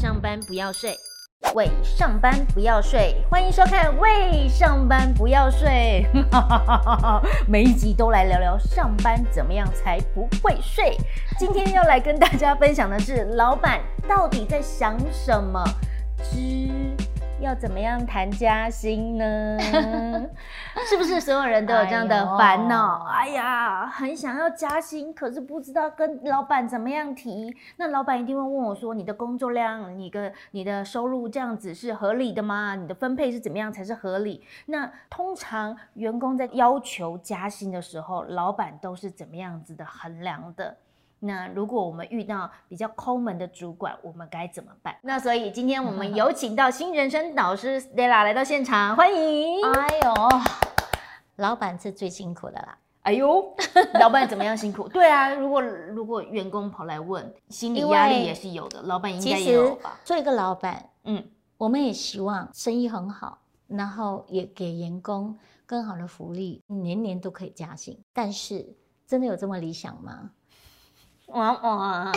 上班不要睡，喂上班不要睡，欢迎收看喂上班不要睡。每一集都来聊聊上班怎么样才不会睡。今天要来跟大家分享的是，老板到底在想什么？之要怎么样谈加薪呢？是不是所有人都有这样的烦恼？哎呀，很想要加薪，可是不知道跟老板怎么样提。那老板一定会问我说：“你的工作量，你的你的收入这样子是合理的吗？你的分配是怎么样才是合理？”那通常员工在要求加薪的时候，老板都是怎么样子的衡量的？那如果我们遇到比较抠门的主管，我们该怎么办？那所以今天我们有请到新人生导师 Stella 来到现场，欢迎。哎呦，老板是最辛苦的啦。哎呦，老板怎么样辛苦？对啊，如果如果员工跑来问，心理压力也是有的。老板应该也有吧？做一个老板，嗯，我们也希望生意很好，然后也给员工更好的福利，年年都可以加薪。但是真的有这么理想吗？哇哇，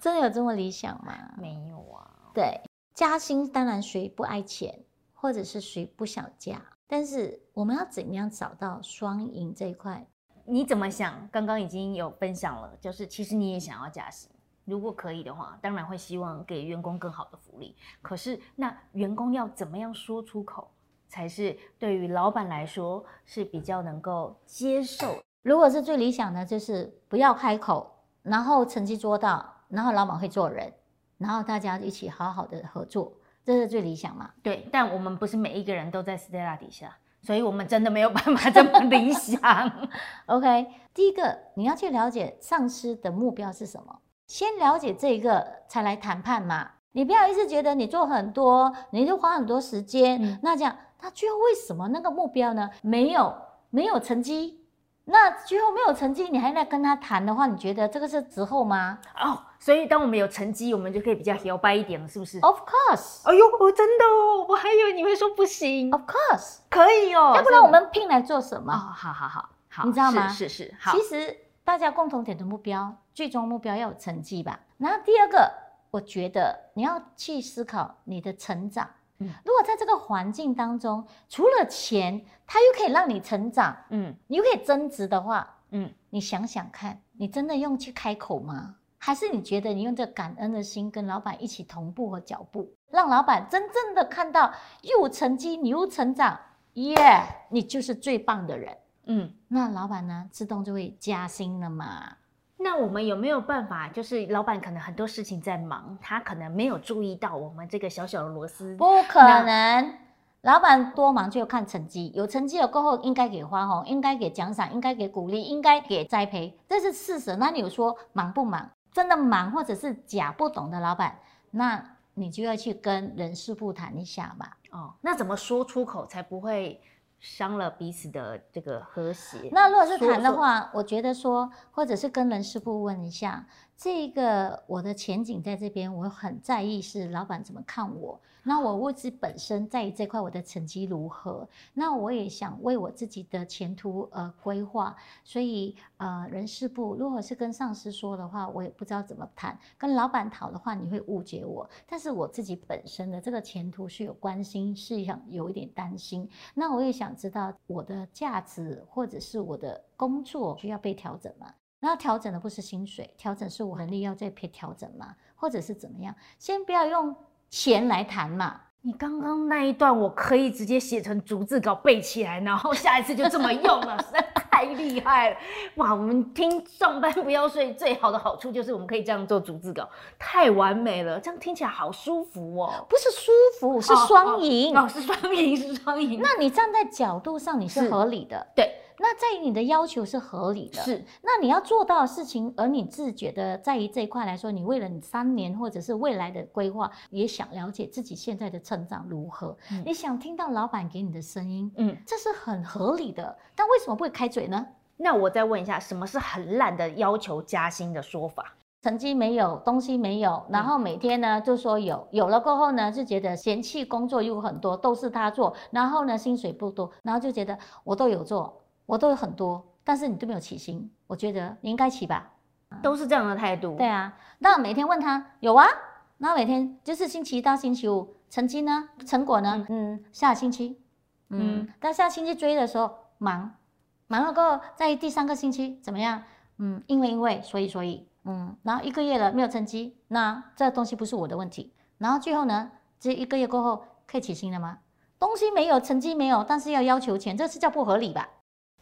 真的有这么理想吗？没有啊。对，加薪当然谁不爱钱，或者是谁不想加，但是我们要怎么样找到双赢这一块？你怎么想？刚刚已经有分享了，就是其实你也想要加薪，如果可以的话，当然会希望给员工更好的福利。可是那员工要怎么样说出口，才是对于老板来说是比较能够接受？如果是最理想的，就是不要开口，然后成绩做到，然后老板会做人，然后大家一起好好的合作，这是最理想嘛？对，但我们不是每一个人都在 Stella 底下，所以我们真的没有办法这么理想。OK，第一个你要去了解上司的目标是什么，先了解这个才来谈判嘛。你不要一直觉得你做很多，你就花很多时间，嗯、那这样他最后为什么那个目标呢？没有，没有成绩。那最后没有成绩，你还在跟他谈的话，你觉得这个是之后吗？哦，oh, 所以当我们有成绩，我们就可以比较摇摆一点了，是不是？Of course。哎呦，我真的哦，我还以为你会说不行。Of course，可以哦。要不然我们聘来做什么？哦，好好好，好，你知道吗？是是是。好，其实大家共同点的目标，最终目标要有成绩吧。然后第二个，我觉得你要去思考你的成长。嗯，如果在这个环境当中，除了钱，它又可以让你成长，嗯，你又可以增值的话，嗯，你想想看，你真的用去开口吗？还是你觉得你用这感恩的心跟老板一起同步和脚步，让老板真正的看到又成绩，你又成长，耶、yeah，你就是最棒的人，嗯，那老板呢，自动就会加薪了嘛。那我们有没有办法？就是老板可能很多事情在忙，他可能没有注意到我们这个小小的螺丝。不可能，老板多忙就要看成绩，有成绩了过后应该给花红，应该给奖赏，应该给鼓励，应该给栽培，这是事实。那你有说忙不忙？真的忙或者是假不懂的老板，那你就要去跟人事部谈一下吧。哦，那怎么说出口才不会？伤了彼此的这个和谐。那如果是谈的话，我觉得说，或者是跟人事部问一下，这个我的前景在这边，我很在意是老板怎么看我。那我我自己本身在于这块，我的成绩如何？那我也想为我自己的前途呃规划。所以呃，人事部如果是跟上司说的话，我也不知道怎么谈。跟老板讨的话，你会误解我。但是我自己本身的这个前途是有关心，是想有一点担心。那我也想知道我的价值或者是我的工作需要被调整吗？那调整的不是薪水，调整是我能力要再被调整吗？或者是怎么样？先不要用。钱来谈嘛？你刚刚那一段我可以直接写成逐字稿背起来，然后下一次就这么用了，实在太厉害了！哇，我们听上班不要睡最好的好处就是我们可以这样做逐字稿，太完美了，这样听起来好舒服哦。不是舒服，是双赢。哦，哦，哦，是双赢，是双赢。那你站在角度上你是合理的，对。那在于你的要求是合理的，是。那你要做到的事情，而你自觉的在于这一块来说，你为了你三年或者是未来的规划，也想了解自己现在的成长如何，嗯、你想听到老板给你的声音，嗯，这是很合理的。但为什么不会开嘴呢？那我再问一下，什么是很烂的要求加薪的说法？成绩没有，东西没有，然后每天呢就说有，有了过后呢就觉得嫌弃工作又很多，都是他做，然后呢薪水不多，然后就觉得我都有做。我都有很多，但是你都没有起薪，我觉得你应该起吧，都是这样的态度。对啊，那每天问他有啊，然后每天就是星期一到星期五，成绩呢，成果呢，嗯，下星期，嗯，但下星期追的时候忙，忙了过后，在第三个星期怎么样？嗯，因为因为所以所以，嗯，然后一个月了没有成绩，那这东西不是我的问题。然后最后呢，这一个月过后可以起薪了吗？东西没有，成绩没有，但是要要求钱，这是叫不合理吧？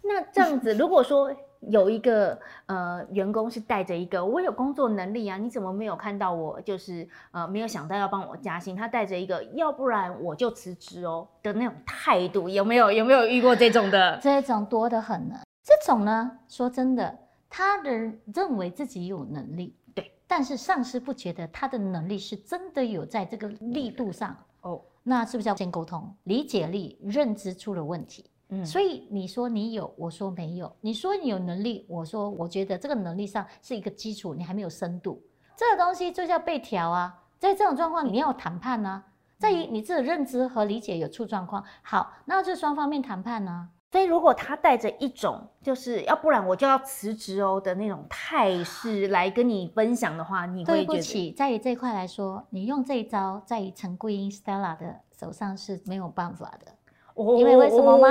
那这样子，如果说有一个呃员工是带着一个我有工作能力啊，你怎么没有看到我？就是呃没有想到要帮我加薪，他带着一个要不然我就辞职哦的那种态度，有没有？有没有遇过这种的？这种多得很呢。这种呢，说真的，他的认为自己有能力，对，但是上司不觉得他的能力是真的有在这个力度上哦，那是不是要先沟通？理解力、认知出了问题。嗯，所以你说你有，我说没有；你说你有能力，我说我觉得这个能力上是一个基础，你还没有深度。这个东西就叫被调啊。在这种状况，你要谈判呢、啊，在于你自己认知和理解有出状况。好，那就双方面谈判呢、啊。所以如果他带着一种就是要不然我就要辞职哦的那种态势来跟你分享的话，你会觉得？对不起，在于这一块来说，你用这一招在于陈桂英 Stella 的手上是没有办法的。因为为什么吗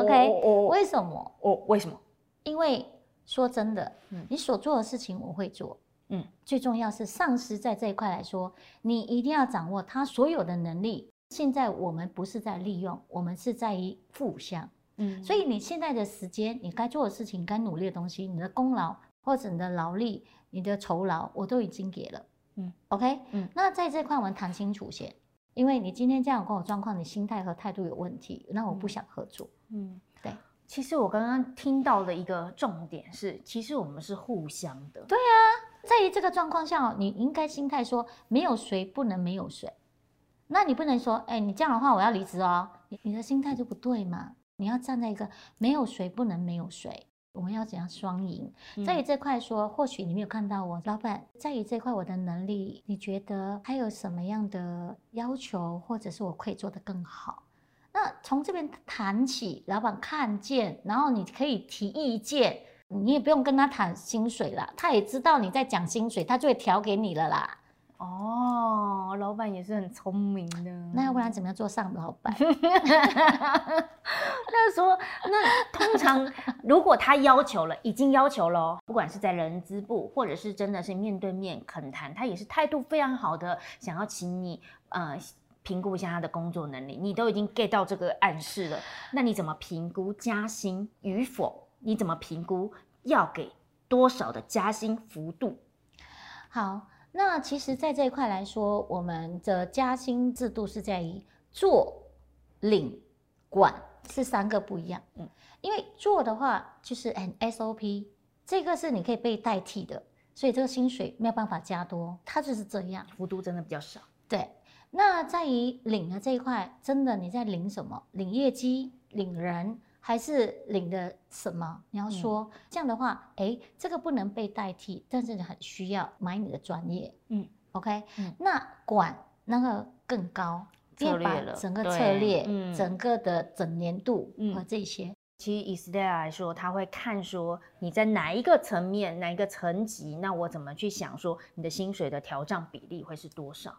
？OK，为什么？哦，为什么？因为说真的，嗯，你所做的事情我会做，嗯，最重要是上司在这一块来说，你一定要掌握他所有的能力。现在我们不是在利用，我们是在于互相，嗯，所以你现在的时间，你该做的事情，该努力的东西，你的功劳或者你的劳力、你的酬劳，我都已经给了，嗯，OK，嗯，那在这块我们谈清楚先。因为你今天这样跟我状况，你心态和态度有问题，那我不想合作。嗯，对。其实我刚刚听到的一个重点是，其实我们是互相的。对啊，在于这个状况下，你应该心态说，没有谁不能没有谁。那你不能说，哎，你这样的话我要离职哦，你你的心态就不对嘛。你要站在一个没有谁不能没有谁。我们要怎样双赢？在于这块说，或许你没有看到我老板在于这块我的能力，你觉得还有什么样的要求，或者是我可以做得更好？那从这边谈起，老板看见，然后你可以提意见，你也不用跟他谈薪水了，他也知道你在讲薪水，他就会调给你了啦。哦，老板也是很聪明的。那要不然怎么样做上老板？那说，那通常如果他要求了，已经要求了，不管是在人资部，或者是真的是面对面恳谈，他也是态度非常好的，想要请你呃评估一下他的工作能力，你都已经 get 到这个暗示了。那你怎么评估加薪与否？你怎么评估要给多少的加薪幅度？好。那其实，在这一块来说，我们的加薪制度是在于做、领、管是三个不一样。嗯，因为做的话就是很 SOP，这个是你可以被代替的，所以这个薪水没有办法加多，它就是这样，幅度真的比较少。对，那在于领的这一块，真的你在领什么？领业绩，领人。还是领的什么？你要说、嗯、这样的话，哎，这个不能被代替，但是你很需要买你的专业。嗯，OK，嗯，那管那个更高，策略了，整个策略，嗯、整个的整年度和这些。嗯、其实以 Stella 来说，他会看说你在哪一个层面、哪一个层级，那我怎么去想说你的薪水的调账比例会是多少？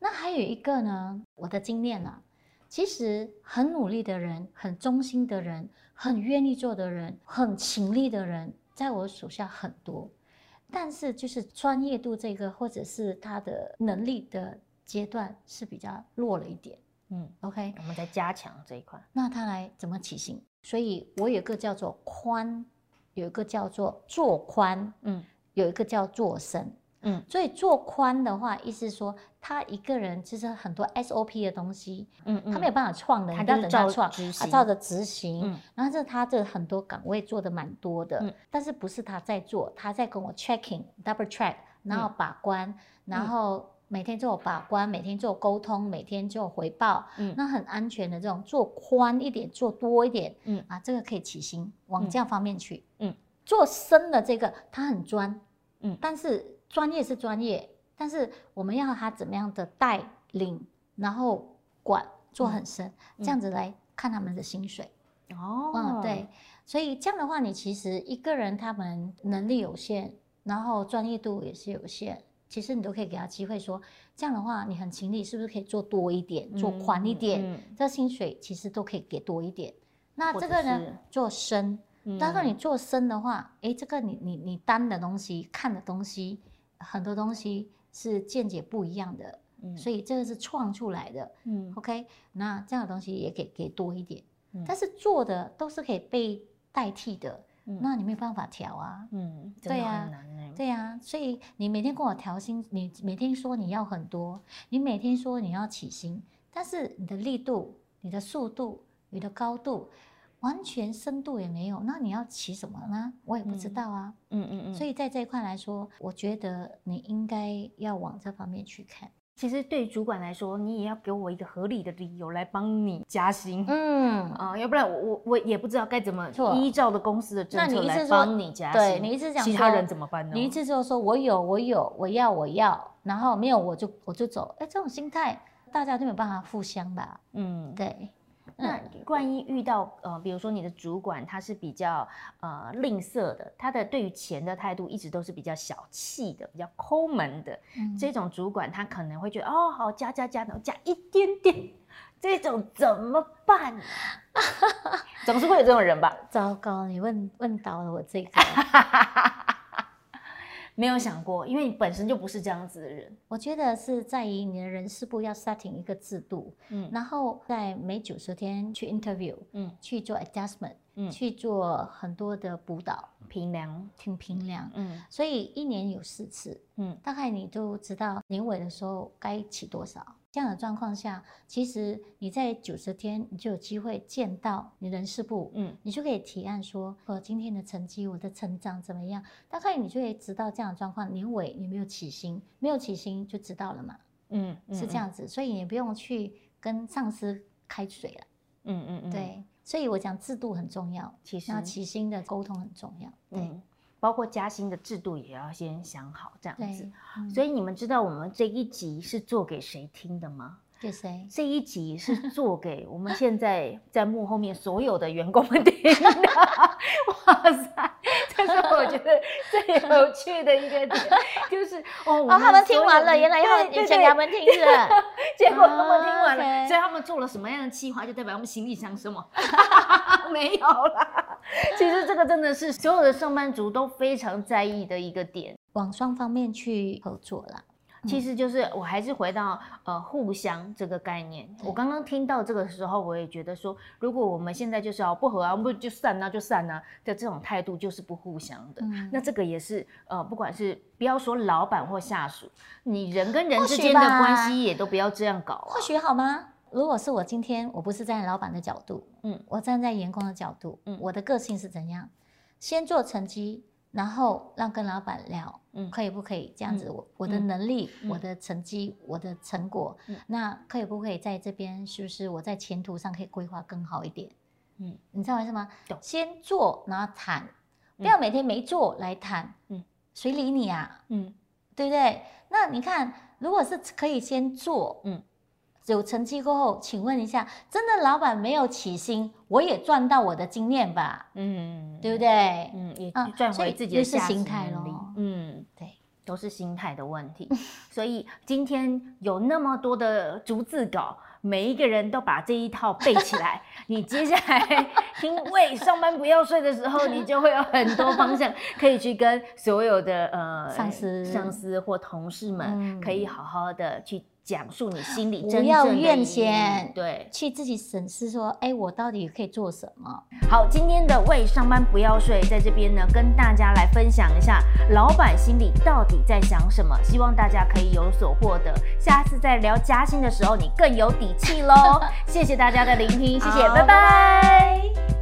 那还有一个呢，我的经验呢、啊。其实很努力的人，很忠心的人，很愿意做的人，很勤力的人，在我手下很多。但是就是专业度这个，或者是他的能力的阶段是比较弱了一点。嗯，OK，我们在加强这一块。那他来怎么起薪？所以我有一个叫做宽，有一个叫做做宽，嗯，有一个叫做深。嗯，所以做宽的话，意思说他一个人其实很多 SOP 的东西，嗯嗯，他没有办法创的，他要等他创，他照着执行。嗯，然后这他这很多岗位做的蛮多的，嗯，但是不是他在做，他在跟我 checking double check，然后把关，嗯，然后每天做把关，每天做沟通，每天做回报，嗯，那很安全的这种做宽一点，做多一点，嗯。啊，这个可以起薪往这样方面去，嗯，做深的这个他很专，嗯，但是。专业是专业，但是我们要他怎么样的带领，然后管做很深，嗯、这样子来看他们的薪水。哦，嗯，对，所以这样的话，你其实一个人他们能力有限，然后专业度也是有限，其实你都可以给他机会说，这样的话你很勤力，是不是可以做多一点，做宽一点？嗯嗯、这薪水其实都可以给多一点。那这个呢，做深，但是你做深的话，哎，这个你你你担的东西、看的东西，很多东西是见解不一样的，嗯、所以这个是创出来的。嗯，OK，那这样的东西也给给多一点，嗯、但是做的都是可以被代替的。那你没有办法调啊，嗯，对呀，对呀，所以你每天跟我调薪，你每天说你要很多，你每天说你要起薪，但是你的力度、你的速度、你的高度，完全深度也没有，那你要起什么呢？我也不知道啊，嗯嗯嗯，所以在这一块来说，我觉得你应该要往这方面去看。其实对主管来说，你也要给我一个合理的理由来帮你加薪。嗯啊，要不然我我我也不知道该怎么依照的公司的政策来帮你加薪。对，你一直讲其他人怎么办呢？你一直就说我有我有我要我要，然后没有我就我就走。哎，这种心态大家都没有办法互相吧？嗯，对。那万一遇到呃，比如说你的主管他是比较呃吝啬的，他的对于钱的态度一直都是比较小气的，比较抠门的，嗯、这种主管他可能会觉得哦，好加加加，加一点点，这种怎么办？总是会有这种人吧？糟糕，你问问到了我这个。没有想过，因为你本身就不是这样子的人。我觉得是在于你的人事部要 setting 一个制度，嗯，然后在每九十天去 interview，嗯，去做 adjustment，嗯，去做很多的补导、评量、挺评量，嗯，所以一年有四次，嗯，大概你都知道年尾的时候该起多少。这样的状况下，其实你在九十天，你就有机会见到你人事部，嗯，你就可以提案说，我今天的成绩，我的成长怎么样？大概你就会知道这样的状况。年尾你没有起薪，没有起薪就知道了嘛，嗯，是这样子，所以你不用去跟上司开水了，嗯嗯嗯，对，所以我讲制度很重要，其实那起薪的沟通很重要，对。包括加薪的制度也要先想好，这样子。嗯、所以你们知道我们这一集是做给谁听的吗？给谁？这一集是做给我们现在在幕后面所有的员工们听的。哇塞，这是我觉得最有趣的一个点，就是哦，哦，他们听完了，原来要以前他们听的，结果他们听完了，所以他们做了什么样的计划，就代表他们行李箱什么？没有啦。其实这个真的是所有的上班族都非常在意的一个点，往双方面去合作啦。其实就是我还是回到呃互相这个概念。我刚刚听到这个时候，我也觉得说，如果我们现在就是要不和啊，不就散啊就散啊的这种态度，就是不互相的。嗯、那这个也是呃，不管是不要说老板或下属，你人跟人之间的关系也都不要这样搞啊。或许好吗？如果是我今天，我不是站在老板的角度，嗯，我站在员工的角度，嗯，我的个性是怎样？先做成绩，然后让跟老板聊，嗯，可以不可以这样子？我我的能力，我的成绩，我的成果，那可以不可以在这边？是不是我在前途上可以规划更好一点？嗯，你知道为什么？先做，然后谈，不要每天没做来谈，嗯，谁理你啊？嗯，对不对？那你看，如果是可以先做，嗯。有成绩过后，请问一下，真的老板没有起薪，我也赚到我的经验吧？嗯，对不对？嗯，也赚回自己的价值能力。嗯，对，都是心态的问题。所以今天有那么多的逐字稿，每一个人都把这一套背起来。你接下来听喂上班不要睡的时候，你就会有很多方向可以去跟所有的呃上司、上司或同事们，可以好好的去。讲述你心里真正的，不要怨嫌，对，去自己审视说，哎，我到底可以做什么？好，今天的为上班不要睡，在这边呢，跟大家来分享一下老板心里到底在想什么，希望大家可以有所获得。下次再聊加薪的时候，你更有底气喽。谢谢大家的聆听，谢谢，拜拜。拜拜。